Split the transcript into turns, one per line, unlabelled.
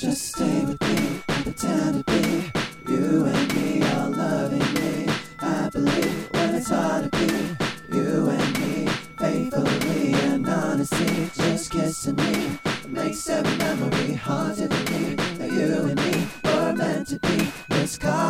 Just stay with me and pretend to be you and me, are loving me. I believe when it's hard to be you and me, faithfully and honestly. Just kissing me makes every memory haunted to me. That you and me were meant to be. This car.